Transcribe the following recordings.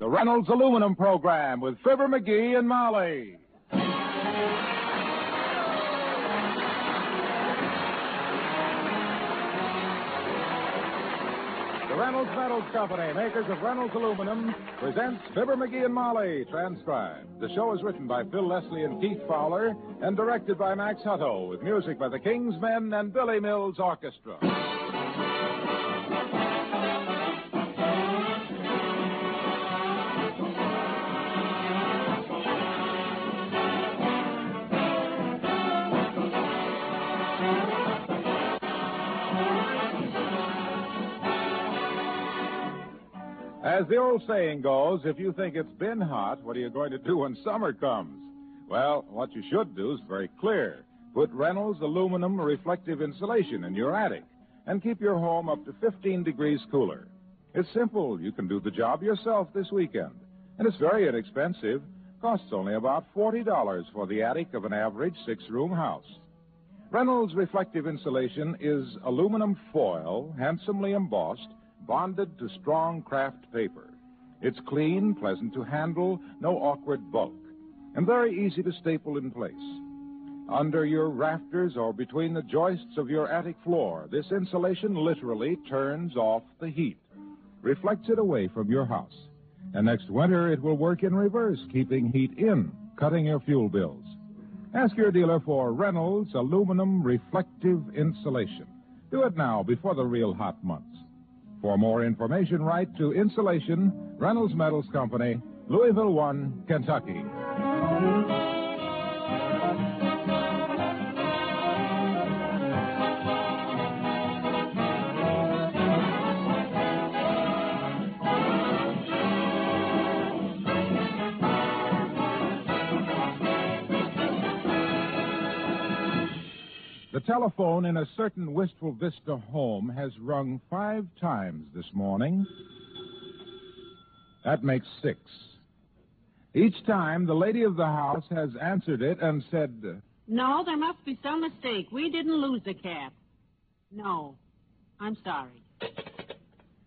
The Reynolds Aluminum Program with Fibber McGee and Molly. The Reynolds Metals Company, makers of Reynolds Aluminum, presents Fibber McGee and Molly, transcribed. The show is written by Phil Leslie and Keith Fowler and directed by Max Hutto, with music by the King's Men and Billy Mills Orchestra. As the old saying goes, if you think it's been hot, what are you going to do when summer comes? Well, what you should do is very clear. Put Reynolds aluminum reflective insulation in your attic and keep your home up to 15 degrees cooler. It's simple. You can do the job yourself this weekend. And it's very inexpensive. Costs only about $40 for the attic of an average six room house. Reynolds reflective insulation is aluminum foil, handsomely embossed, bonded to strong craft paper. It's clean, pleasant to handle, no awkward bulk, and very easy to staple in place. Under your rafters or between the joists of your attic floor, this insulation literally turns off the heat, reflects it away from your house. And next winter, it will work in reverse, keeping heat in, cutting your fuel bills. Ask your dealer for Reynolds aluminum reflective insulation. Do it now before the real hot months. For more information, write to Insulation, Reynolds Metals Company, Louisville 1, Kentucky. The telephone in a certain Wistful Vista home has rung five times this morning. That makes six. Each time, the lady of the house has answered it and said, No, there must be some mistake. We didn't lose the cat. No. I'm sorry.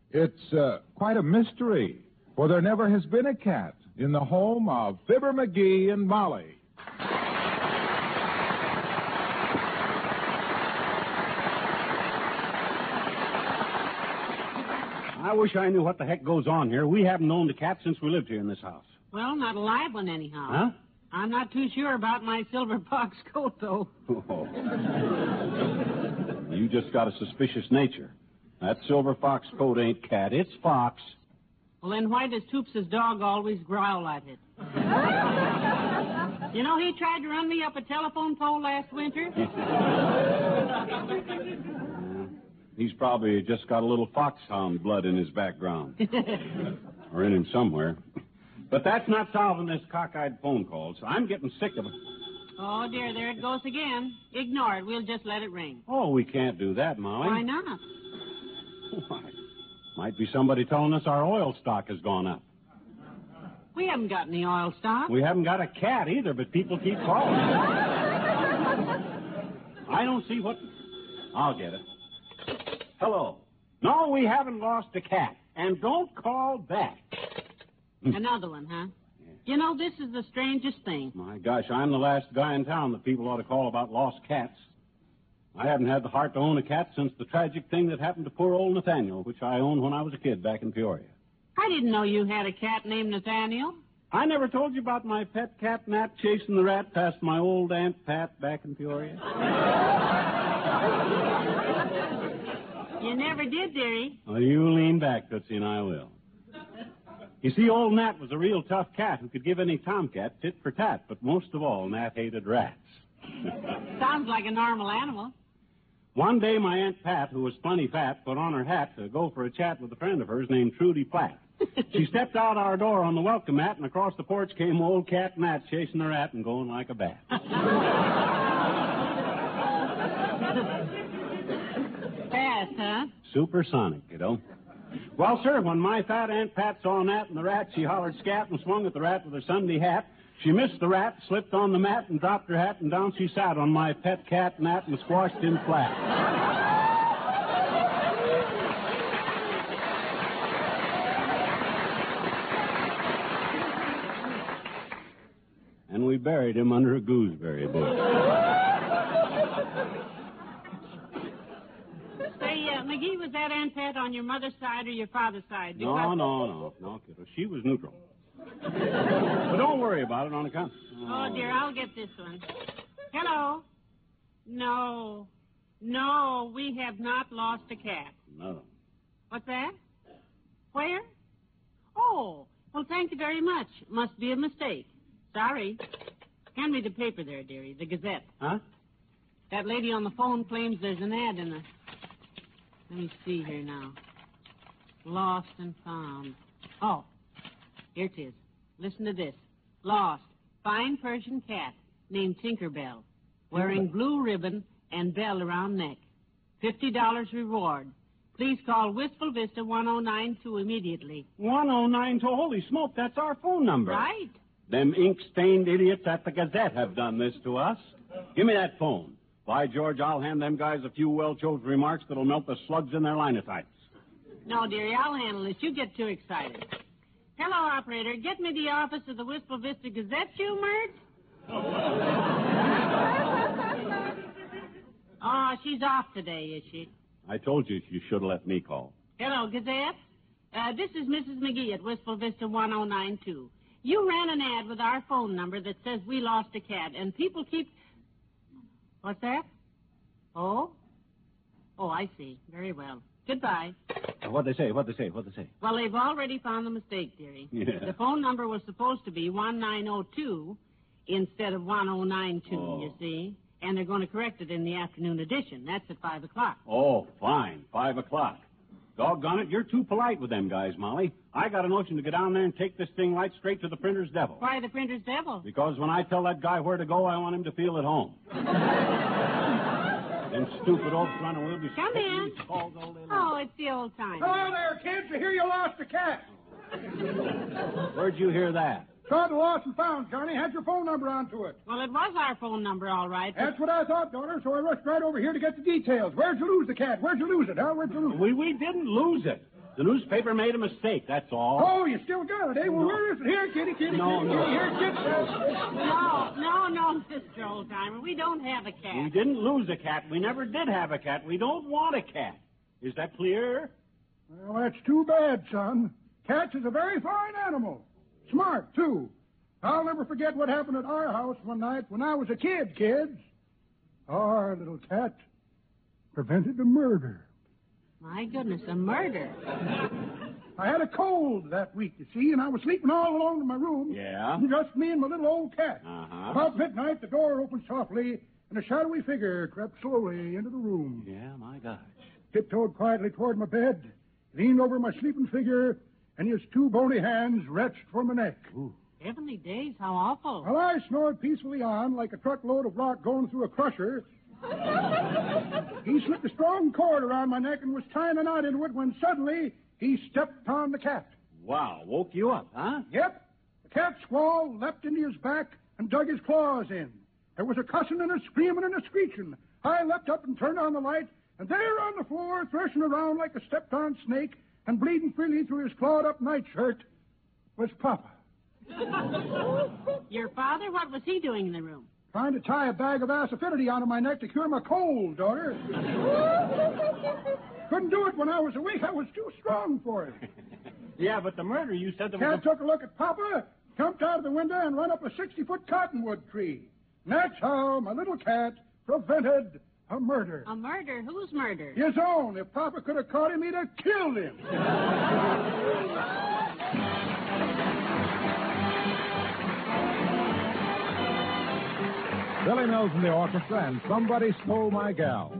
It's uh, quite a mystery, for there never has been a cat in the home of Fibber McGee and Molly. I wish I knew what the heck goes on here. We haven't owned a cat since we lived here in this house. Well, not a live one, anyhow. Huh? I'm not too sure about my silver fox coat, though. Oh. you just got a suspicious nature. That silver fox coat ain't cat, it's fox. Well, then why does Toops' dog always growl at it? you know, he tried to run me up a telephone pole last winter. He's probably just got a little foxhound blood in his background. or in him somewhere. But that's not solving this cockeyed phone call, so I'm getting sick of it. oh, dear, there it goes again. Ignore it. We'll just let it ring. Oh, we can't do that, Molly. Why not? Why? Might be somebody telling us our oil stock has gone up. We haven't got any oil stock. We haven't got a cat either, but people keep calling. I don't see what. I'll get it. Hello. No, we haven't lost a cat. And don't call back. Hmm. Another one, huh? You know, this is the strangest thing. My gosh, I'm the last guy in town that people ought to call about lost cats. I haven't had the heart to own a cat since the tragic thing that happened to poor old Nathaniel, which I owned when I was a kid back in Peoria. I didn't know you had a cat named Nathaniel. I never told you about my pet cat Nat chasing the rat past my old Aunt Pat back in Peoria. You never did, dearie. Well, you lean back, Tootsie, and I will. You see, old Nat was a real tough cat who could give any tomcat tit for tat, but most of all, Nat hated rats. Sounds like a normal animal. One day, my Aunt Pat, who was plenty fat, put on her hat to go for a chat with a friend of hers named Trudy Platt. she stepped out our door on the welcome mat, and across the porch came old cat Nat chasing the rat and going like a bat. Fast, huh? Supersonic, kiddo. Well, sir, when my fat Aunt Pat saw Nat and the rat, she hollered scat and swung at the rat with her Sunday hat. She missed the rat, slipped on the mat, and dropped her hat, and down she sat on my pet cat Nat and squashed him flat. and we buried him under a gooseberry bush. Say, uh, McGee, was that Aunt Pat on your mother's side or your father's side? No, no, no, no, kiddo. She was neutral. but don't worry about it on account. Oh, dear, I'll get this one. Hello. No. No, we have not lost a cat. No. What's that? Where? Oh, well, thank you very much. Must be a mistake. Sorry. Hand me the paper there, dearie, the Gazette. Huh? That lady on the phone claims there's an ad in the. Let me see here now. Lost and found. Oh, here it is. Listen to this. Lost. Fine Persian cat named Tinkerbell, wearing blue ribbon and bell around neck. Fifty dollars reward. Please call Wistful Vista 1092 immediately. 1092. Holy smoke, that's our phone number. Right? Them ink stained idiots at the Gazette have done this to us. Give me that phone. By George, I'll hand them guys a few well chosen remarks that'll melt the slugs in their linotypes. No, dearie, I'll handle this. You get too excited. Hello, operator. Get me the office of the Wistful Vista Gazette, you Myrt? oh, she's off today, is she? I told you you should have let me call. Hello, Gazette. Uh, this is Mrs. McGee at Wistful Vista 1092. You ran an ad with our phone number that says we lost a cat, and people keep. What's that? Oh? Oh, I see. Very well. Goodbye. What'd they say? What'd they say? What'd they say? Well, they've already found the mistake, dearie. Yeah. The phone number was supposed to be 1902 instead of 1092, Oh. you see. And they're going to correct it in the afternoon edition. That's at 5 o'clock. Oh, fine. Five o'clock. Doggone it, you're too polite with them guys, Molly. I got a notion to go down there and take this thing right straight to the printer's devil. Why the printer's devil? Because when I tell that guy where to go, I want him to feel at home. Them stupid old runner will be Come in. calls all day long. Oh, it's the old time. Hello there, kids. I hear you lost a cat. Where'd you hear that? Saw the lost and found, Johnny. Had your phone number onto it. Well, it was our phone number, all right. but- That's what I thought, daughter, so I rushed right over here to get the details. Where'd you lose the cat? Where'd you lose it, huh? Where'd you lose it? We we didn't lose it. The newspaper made a mistake, that's all. Oh, you still got it, eh? Well, where is it? Here, kitty, kitty, No, kitty, no. kitty. Here, kitty. No, no, no, Mr. Oldtimer. We don't have a cat. We didn't lose a cat. We never did have a cat. We don't want a cat. Is that clear? Well, that's too bad, son. Cats is a very fine animal. Smart, too. I'll never forget what happened at our house one night when I was a kid, kids. Our little cat prevented a murder. My goodness, a murder. I had a cold that week, you see, and I was sleeping all alone in my room. Yeah? Just me and my little old cat. Uh-huh. About midnight, the door opened softly, and a shadowy figure crept slowly into the room. Yeah, my gosh. Tiptoed quietly toward my bed, leaned over my sleeping figure, and his two bony hands reached for my neck. Heavenly days, how awful. While I snored peacefully on like a truckload of rock going through a crusher, he slipped a strong cord around my neck and was tying a knot into it when suddenly he stepped on the cat. Wow, woke you up, huh? Yep. The cat squall leapt into his back and dug his claws in. There was a cussing and a screaming and a screeching. I leapt up and turned on the light, and there on the floor, threshing around like a stepped on snake and bleeding freely through his clawed up nightshirt, was Papa. Your father? What was he doing in the room? Trying to tie a bag of asafetida onto my neck to cure my cold, daughter. Couldn't do it when I was awake. I was too strong for it. Yeah, but the murder, you said there was Cat took a look at Papa, jumped out of the window, and run up a 60 foot cottonwood tree. And that's how my little cat prevented a murder. A murder? Whose murder? His own. If Papa could have caught him, he'd have killed him. Billy Mills and the orchestra, and somebody stole my gal.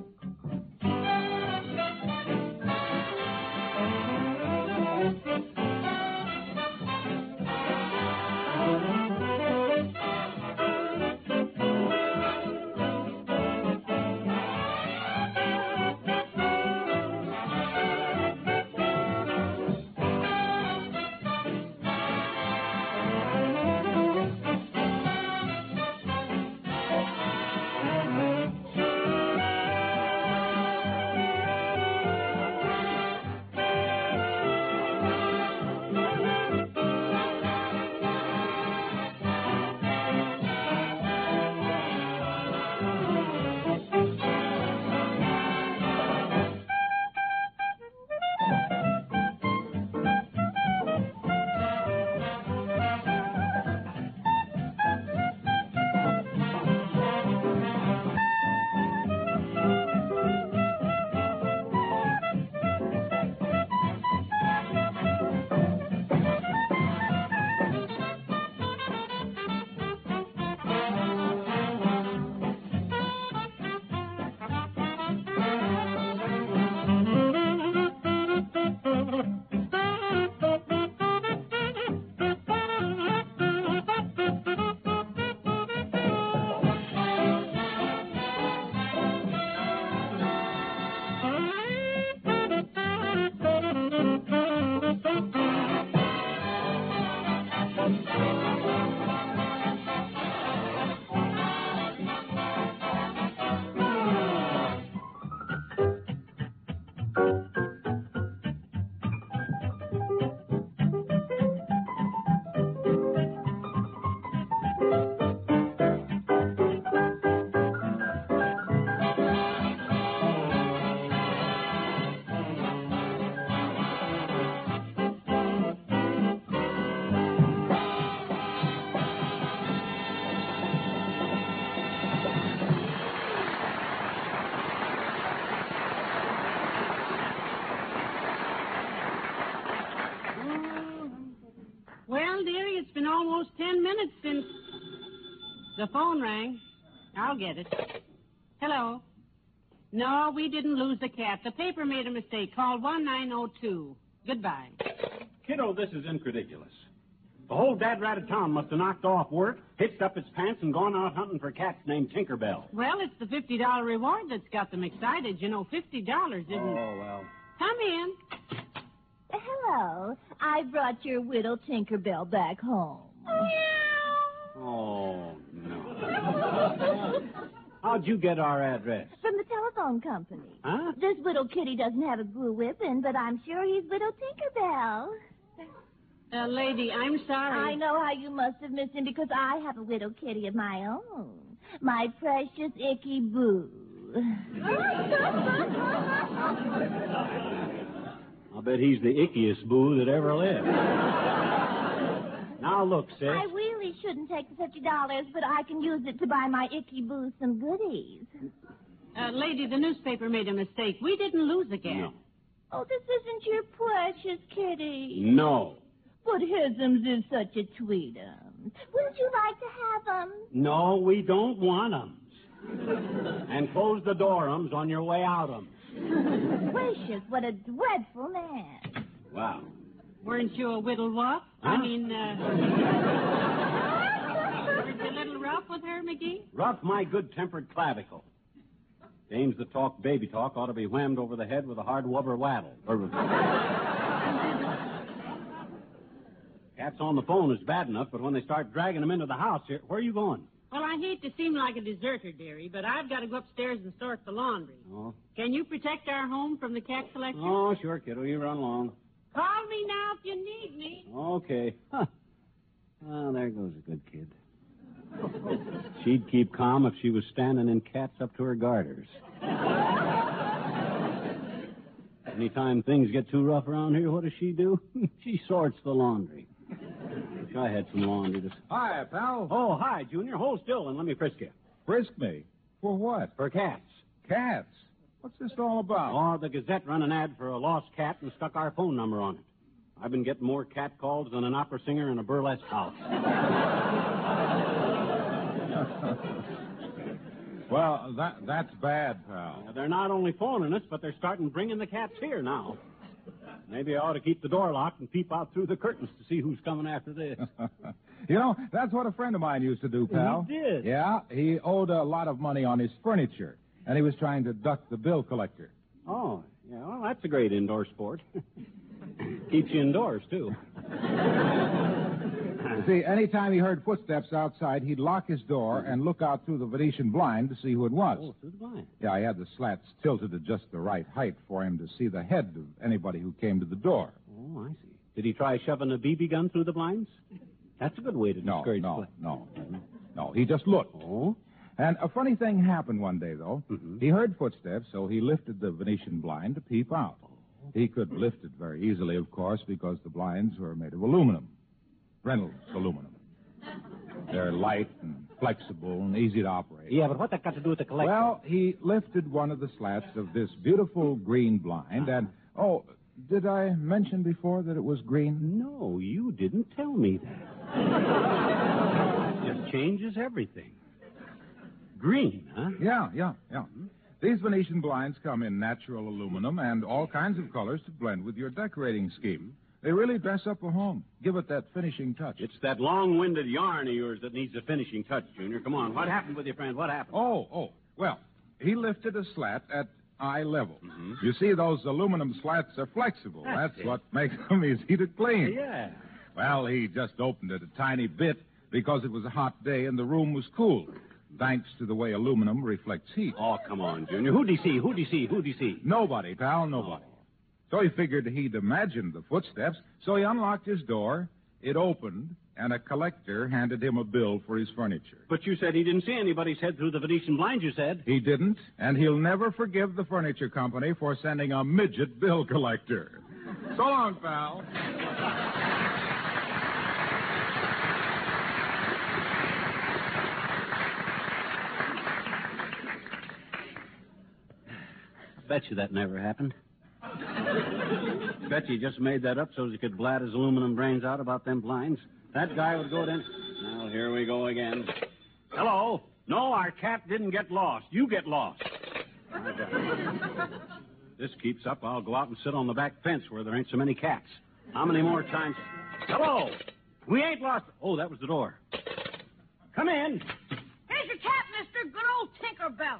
The phone rang. I'll get it. Hello. No, we didn't lose the cat. The paper made a mistake. Call 1902. Goodbye. Kiddo, this is incrediculous. The whole dad rat of town must have knocked off work, hitched up its pants, and gone out hunting for cats named Tinkerbell. Well, it's the $50 reward that's got them excited. You know, $50 isn't. Oh, well. Come in. Uh, hello. I brought your widow Tinkerbell back home. Oh, no. How'd you get our address? From the telephone company. Huh? This little kitty doesn't have a blue whipping, but I'm sure he's widow Tinkerbell. Uh, lady, I'm sorry. I know how you must have missed him because I have a little kitty of my own. My precious Icky Boo. I'll bet he's the ickiest boo that ever lived. Now, look, sis. I really shouldn't take the fifty dollars, but I can use it to buy my Icky Boo some goodies. Uh, lady, the newspaper made a mistake. We didn't lose again. No. Oh, this isn't your precious kitty. No. But Hisms is such a tweetums. Wouldn't you like to have 'em? No, we don't want 'em. and close the door-ums on your way out-ums. Gracious, what a dreadful man. Wow. Weren't you a whittle what? I mean, uh... Weren't you a little rough with her, McGee? Rough my good-tempered clavicle. Dames that talk baby talk ought to be whammed over the head with a hard wubber waddle. Or- Cats on the phone is bad enough, but when they start dragging them into the house here, where are you going? Well, I hate to seem like a deserter, dearie, but I've got to go upstairs and sort the laundry. Oh, Can you protect our home from the cat collector? oh sure, kiddo. You run along. Call me now if you need me. Okay. Huh. Well, there goes a good kid. She'd keep calm if she was standing in cats up to her garters. Anytime things get too rough around here, what does she do? she sorts the laundry. Wish I had some laundry to. Hi, pal. Oh, hi, Junior. Hold still and let me frisk you. Frisk me. For what? For cats. Cats. What's this all about? Oh, the Gazette ran an ad for a lost cat and stuck our phone number on it. I've been getting more cat calls than an opera singer in a burlesque house. well, that that's bad, pal. They're not only phoning us, but they're starting bringing the cats here now. Maybe I ought to keep the door locked and peep out through the curtains to see who's coming after this. you know, that's what a friend of mine used to do, pal. He did? Yeah, he owed a lot of money on his furniture, and he was trying to duck the bill collector. Oh, yeah, well, that's a great indoor sport. Keeps you indoors, too. See, anytime he heard footsteps outside, he'd lock his door and look out through the Venetian blind to see who it was. Oh, through the blind. Yeah, I had the slats tilted at just the right height for him to see the head of anybody who came to the door. Oh, I see. Did he try shoving a BB gun through the blinds? That's a good way to No, discourage no, play. no, no. He just looked. Oh? And a funny thing happened one day, though. Mhm. He heard footsteps, so he lifted the Venetian blind to peep out. He could lift it very easily, of course, because the blinds were made of aluminum. Reynolds aluminum. They're light and flexible and easy to operate. Yeah, but what that got to do with the collector? Well, he lifted one of the slats of this beautiful green blind, and oh, did I mention before that it was green? no, you didn't tell me that. it Just changes everything. Green, huh? Yeah, yeah, yeah. These Venetian blinds come in natural aluminum and all kinds of colors to blend with your decorating scheme. They really dress up a home, give it that finishing touch. It's that long-winded yarn of yours that needs a finishing touch, Junior. Come on, what happened with your friend? What happened? Oh, oh. Well, he lifted a slat at eye level. Mhm. You see, those aluminum slats are flexible. That's That's what makes them easy to clean. Yeah. Well, he just opened it a tiny bit because it was a hot day and the room was cool, thanks to the way aluminum reflects heat. Oh, come on, Junior. Who'd he see? Who'd he see? Who'd he see? Nobody, pal, nobody. So he figured he'd imagined the footsteps, so he unlocked his door, it opened, and a collector handed him a bill for his furniture. But you said he didn't see anybody's head through the Venetian blinds, you said. He didn't, and he'll never forgive the furniture company for sending a midget bill collector. So long, pal. Bet you that never happened. Bet you just made that up so he could blat his aluminum brains out about them blinds. That guy would go then. Now, here we go again. Hello. No, our cat didn't get lost. You get lost. this keeps up, I'll go out and sit on the back fence where there ain't so many cats. How many more times? Hello. We ain't lost. Oh, that was the door. Come in. Here's your cat, mister. Good old Tinkerbell.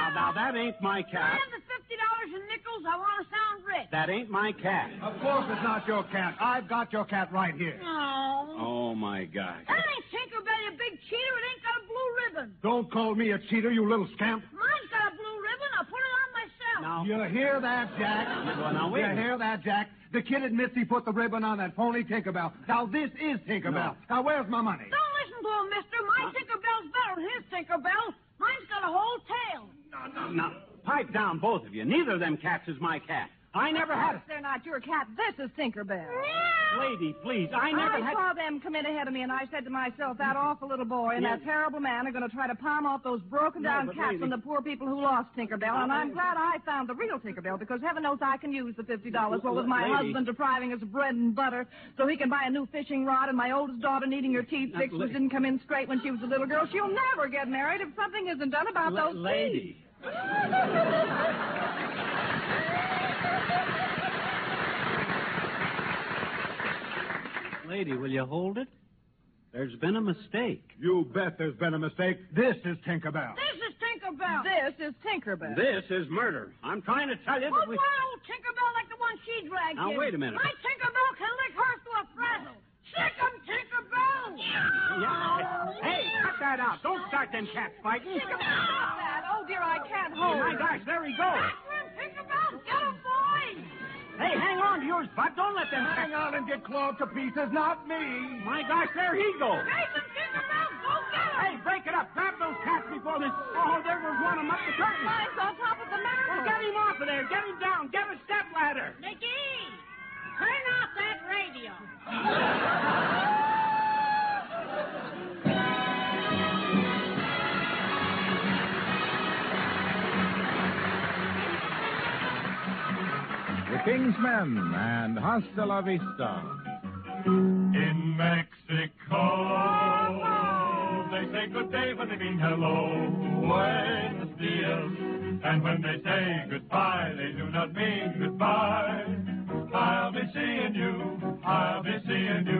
Now, now, that ain't my cat. And the fifty dollars in nickels. I want to sound rich. That ain't my cat. Of course it's not your cat. I've got your cat right here. No. Oh, my gosh. That ain't Tinkerbell, you big cheater. It ain't got a blue ribbon. Don't call me a cheater, you little scamp. Mine's got a blue ribbon. I put it on myself. Now, You hear that, Jack? Well, now, wait You hear that, Jack? The kid admits he put the ribbon on that phony Tinkerbell. Now, this is Tinkerbell. Now, where's my money? Don't listen to him, mister. My Tinkerbell's better than his Tinkerbell. Mine's got a whole tail. Now, pipe down, both of you. Neither of them cats is my cat. I never had. They're not your cat. This is Tinkerbell. Lady, please, I never I had. saw them come in ahead of me, and I said to myself, that mm-hmm. awful little boy and that terrible man are going to try to palm off those broken down but cats lady- on the poor people who lost Tinkerbell. And I'm glad I found the real Tinkerbell because heaven knows I can use the fifty dollars. What with my Lady- husband depriving us of bread and butter so he can buy a new fishing rod, and my oldest daughter needing her teeth fixed, la- which didn't come in straight when she was a little girl. She'll never get married if something isn't done about La- those teeth. lady. Lady, will you hold it? There's been a mistake. You bet there's been a mistake. This is Tinkerbell. This is Tinkerbell. This is Tinkerbell. This is murder. I'm trying to tell you Oh, that we. why old Tinkerbell like the one she dragged in. Now, in? wait a minute. My Tinkerbell can lick hers to a frazzle. Sick 'em, Tinkerbell. Yeah. Hey, cut that out. Don't start them cats fighting. Stop that. Oh, dear, I can't oh, hold Oh, my gosh, there he goes. After him, Tinkerbell. Get him. Hey, hang on to yours, Bud. Don't let them Hang on and get clawed to pieces, not me. My gosh, there he goes. Chase him, Tinkerbell. Go get him. Hey, break it up. Grab those cats before this. Oh, there goes one of my curtains. Mine's on top of the mantel. Well, get him off of there. Get him down. Get a step ladder. McGee, turn off that radio. The King's Men and Hasta la Vista. In Mexico, they say good day when they mean hello. Buenos dias. And when they say goodbye, they do not mean goodbye. I'll be seeing you, I'll be seeing you. You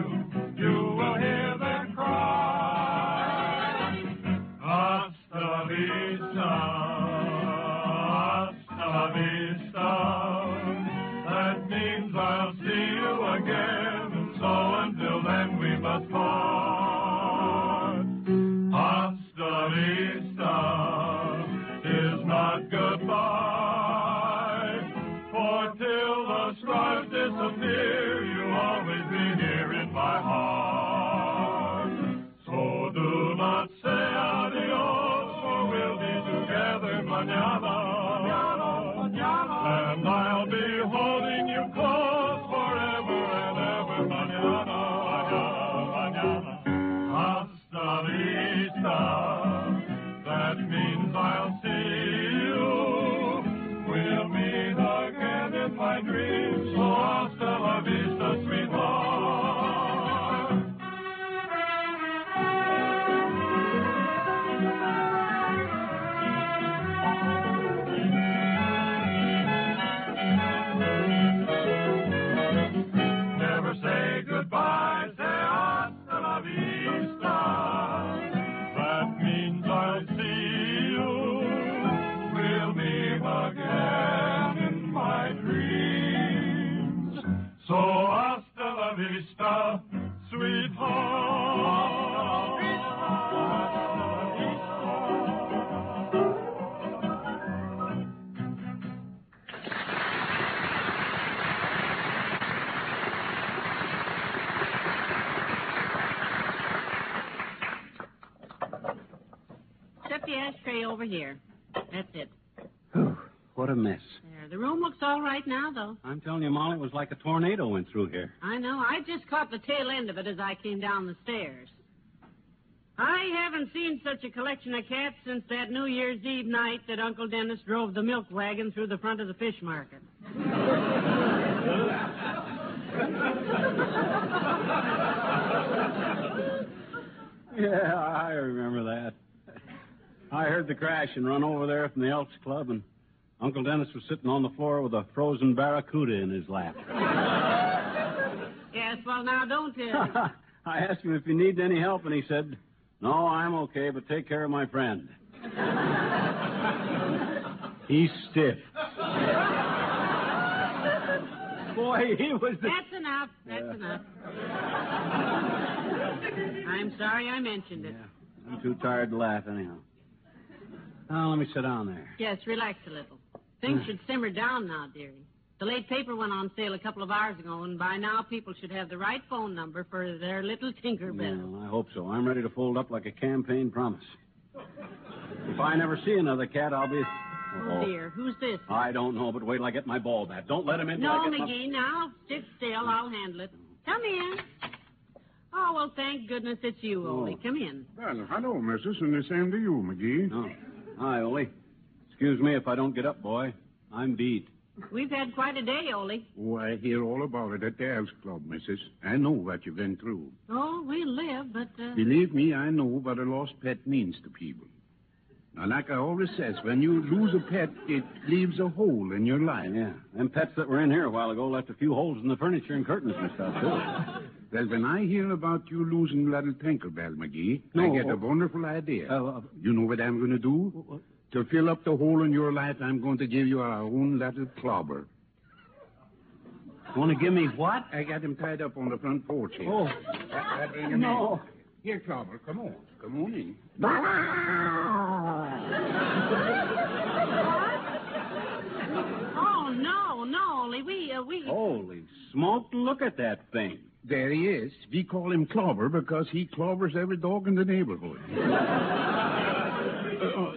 a mess. There. The room looks all right now, though. I'm telling you, Molly, it was like a tornado went through here. I know. I just caught the tail end of it as I came down the stairs. I haven't seen such a collection of cats since that New Year's Eve night that Uncle Dennis drove the milk wagon through the front of the fish market. Yeah, I remember that. I heard the crash and run over there from the Elks Club, and Uncle Dennis was sitting on the floor with a frozen barracuda in his lap. Yes, well, now don't. Uh... I asked him if he needed any help, and he said, No, I'm okay, but take care of my friend. He's stiff. Boy, he was the. That's enough. That's Yeah. enough. I'm sorry I mentioned it. I'm too tired to laugh, anyhow. Now, let me sit down there. Yes, relax a little. Things hmm. should simmer down now, dearie. The late paper went on sale a couple of hours ago, and by now people should have the right phone number for their little Tinkerbell. Well, I hope so. I'm ready to fold up like a campaign promise. If I never see another cat, I'll be. Oh, oh. dear. Who's this? I don't know, but wait till I get my ball back. Don't let him in. No, I get my- McGee, now sit still. I'll handle it. Come in. Oh, well, thank goodness it's you, oh. Ole. Come in. Well, hello, missus, and the same to you, McGee. Oh. Hi, Ole. Excuse me if I don't get up, boy. I'm beat. We've had quite a day, Ole. Oh, I hear all about it at the Elks Club, missus. I know what you've been through. Oh, we live, but, uh... Believe me, I know what a lost pet means to people. Now, like I always says, when you lose a pet, it leaves a hole in your life. Yeah. Them pets that were in here a while ago left a few holes in the furniture and curtains and stuff, too. Well, when I hear about you losing little Tinkerbell, McGee, I get oh. a wonderful idea. Uh, uh, you know what I'm going to do? To fill up the hole in your life, I'm going to give you our own little clobber. Want to give me what? I got him tied up on the front porch here. Oh. I, I bring him No. in. Here, Clobber, come on. Come on in. Oh, no, no, Ole. We, uh, we... Holy smoke, look at that thing. There he is. We call him Clobber because he clobbers every dog in the neighborhood.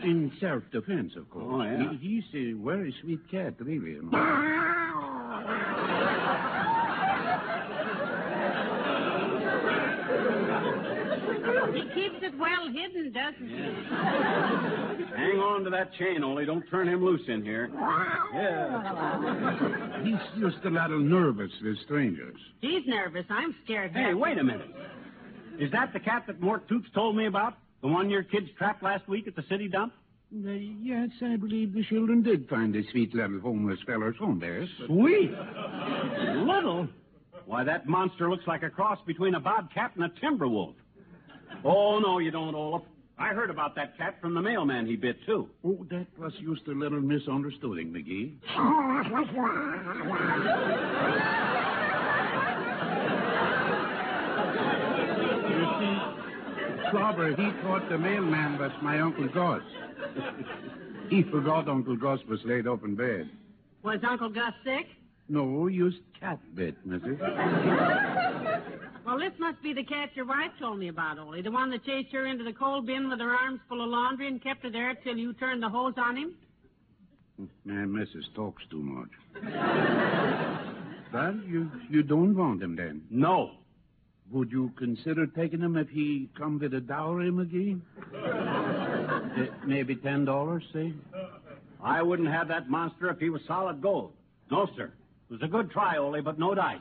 in self-defense, of course. Oh, yeah. He, he's a very sweet cat, really. You know. He keeps it well hidden, doesn't he? Hang on to that chain, Ole. Don't turn him loose in here. Yeah. He's just a little nervous with strangers. He's nervous. I'm scared. Hey, wait a minute. Is that the cat that Mort Toops told me about? The one your kids trapped last week at the city dump? Uh, yes, I believe the children did find a sweet little homeless feller's home there. but- Sweet. Little? Why, that monster looks like a cross between a bobcat and a timber wolf. Oh, no, you don't, Olaf. I heard about that cat from the mailman he bit, too. Oh, that was just a little misunderstanding, McGee. You see, Clobber, he thought the mailman was my Uncle Gus. he forgot Uncle Gus was laid up in bed. Was Uncle Gus sick? No, used cat bit, missus. Well, this must be the cat your wife told me about, Ole. The one that chased her into the coal bin with her arms full of laundry and kept her there till you turned the hose on him? Man, missus talks too much. well, you, you don't want him then? No. Would you consider taking him if he come with a dowry, McGee? Uh, maybe ten dollars, say? I wouldn't have that monster if he was solid gold. No, sir. It was a good try, Ole, but no dice.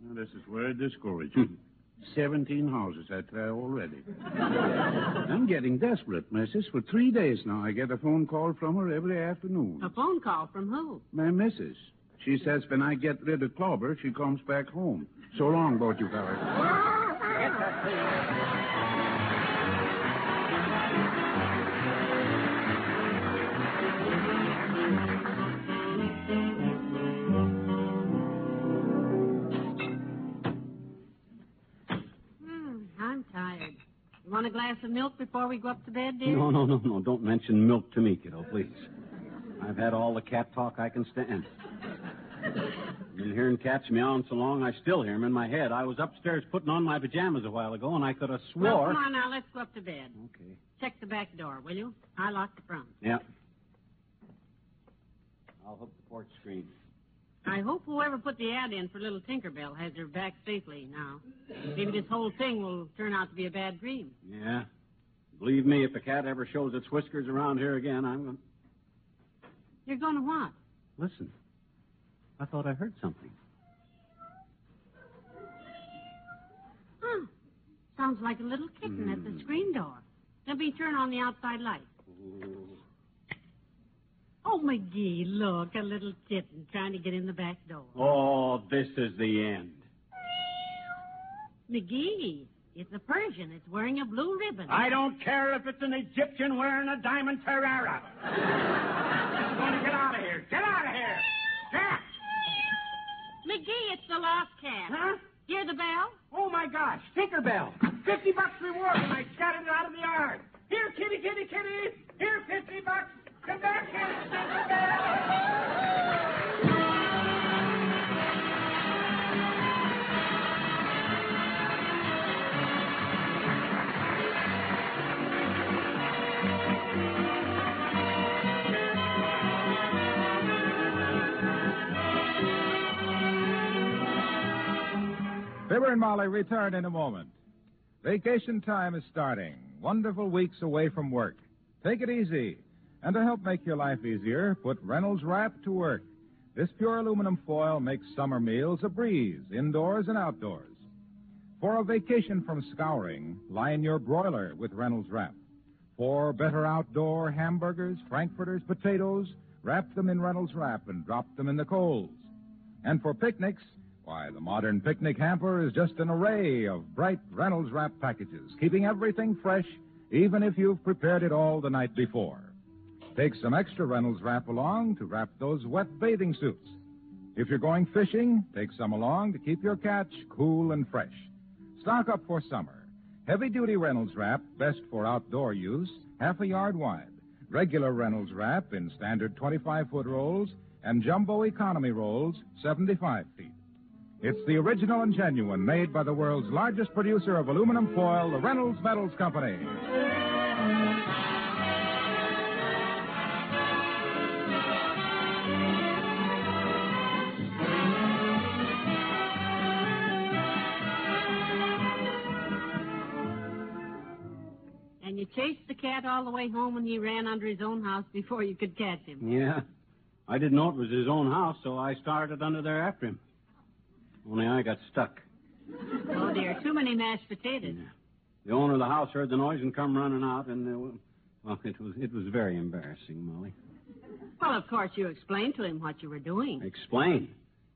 Now, this is very discouraging. Seventeen houses I try already. I'm getting desperate, missus. For three days now, I get a phone call from her every afternoon. A phone call from who? My missus. She says when I get rid of Clobber, she comes back home. So long, both you fellas. Hmm, I'm tired. You want a glass of milk before we go up to bed, dear? No, no, no, no. Don't mention milk to me, kiddo, please. I've had all the cat talk I can stand. Been hearing cats meowing so long, I still hear 'em in my head. I was upstairs putting on my pajamas a while ago, and I could have Well, swore. come on now, let's go up to bed. Okay. Check the back door, will you? I locked the front. Yeah. I'll hook the porch screen. I hope whoever put the ad in for little Tinkerbell has her back safely now. Maybe this whole thing will turn out to be a bad dream. Yeah. Believe me, if a cat ever shows its whiskers around here again, I'm going. To. You're going to what? Listen. I thought I heard something. Huh. Sounds like a little kitten at the hmm. screen door. Let me turn on the outside light. Oh, McGee, look, a little kitten trying to get in the back door. Oh, this is the end. McGee, it's a Persian. It's wearing a blue ribbon. I don't care if it's an Egyptian wearing a diamond Ferrara. I'm going to get out of here. Get out of here. Cat! McGee, it's the lost cat. Huh? Hear the bell? Oh, my gosh. Tinkerbell. Fifty bucks reward, and I scattered it out of the yard. Here, kitty, kitty, kitty. Here, fifty bucks. Come back here, Tinkerbell. And Molly return in a moment. Vacation time is starting. Wonderful weeks away from work. Take it easy. And to help make your life easier, put Reynolds Wrap to work. This pure aluminum foil makes summer meals a breeze, indoors and outdoors. For a vacation from scouring, line your broiler with Reynolds Wrap. For better outdoor hamburgers, frankfurters, potatoes, wrap them in Reynolds Wrap and drop them in the coals. And for picnics, why, the modern picnic hamper is just an array of bright Reynolds Wrap packages, keeping everything fresh, even if you've prepared it all the night before. Take some extra Reynolds Wrap along to wrap those wet bathing suits. If you're going fishing, take some along to keep your catch cool and fresh. Stock up for summer. Heavy duty Reynolds Wrap, best for outdoor use, half a yard wide. Regular Reynolds Wrap in standard 25 foot rolls, and jumbo economy rolls, 75 feet. It's the original and genuine, made by the world's largest producer of aluminum foil, the Reynolds Metals Company. And you chased the cat all the way home and he ran under his own house before you could catch him. Yeah. I didn't know it was his own house, so I started under there after him. Only I got stuck. Oh, dear. Too many mashed potatoes. The owner of the house heard the noise and come running out, and uh, well, it was it was very embarrassing, Molly. Well, of course, you explained to him what you were doing. Explain.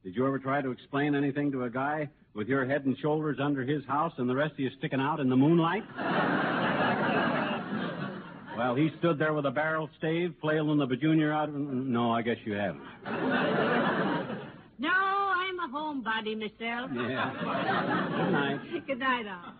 Did you ever try to explain anything to a guy with your head and shoulders under his house and the rest of you sticking out in the moonlight? well, he stood there with a barrel stave, flailing the bajunior out. No, I guess you haven't. No, I'm homebody myself. Yeah. Good night. Good night, all.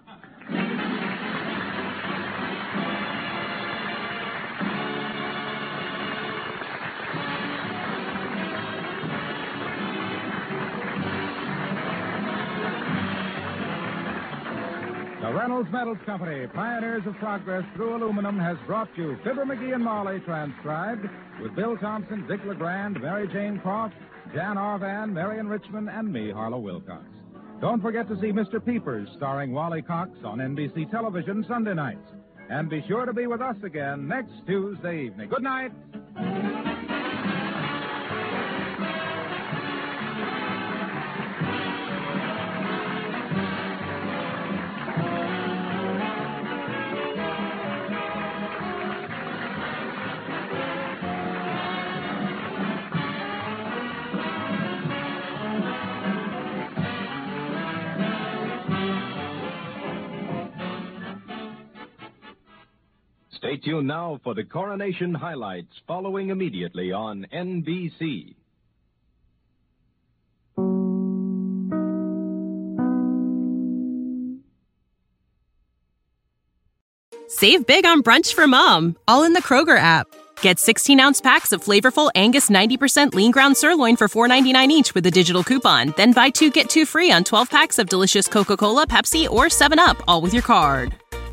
The Reynolds Metals Company, pioneers of progress through aluminum, has brought you Fibber McGee and Molly transcribed with Bill Thompson, Dick LeGrand, Mary Jane Croft, Jan Arvan, Marion Richmond, and me, Harlow Wilcox. Don't forget to see Mr. Peepers, starring Wally Cox on NBC television Sunday nights. And be sure to be with us again next Tuesday evening. Good night. Stay tuned now for the coronation highlights following immediately on NBC. Save big on brunch for mom, all in the Kroger app. Get 16 ounce packs of flavorful Angus 90% lean ground sirloin for $4.99 each with a digital coupon. Then buy two get two free on 12 packs of delicious Coca Cola, Pepsi, or 7UP, all with your card.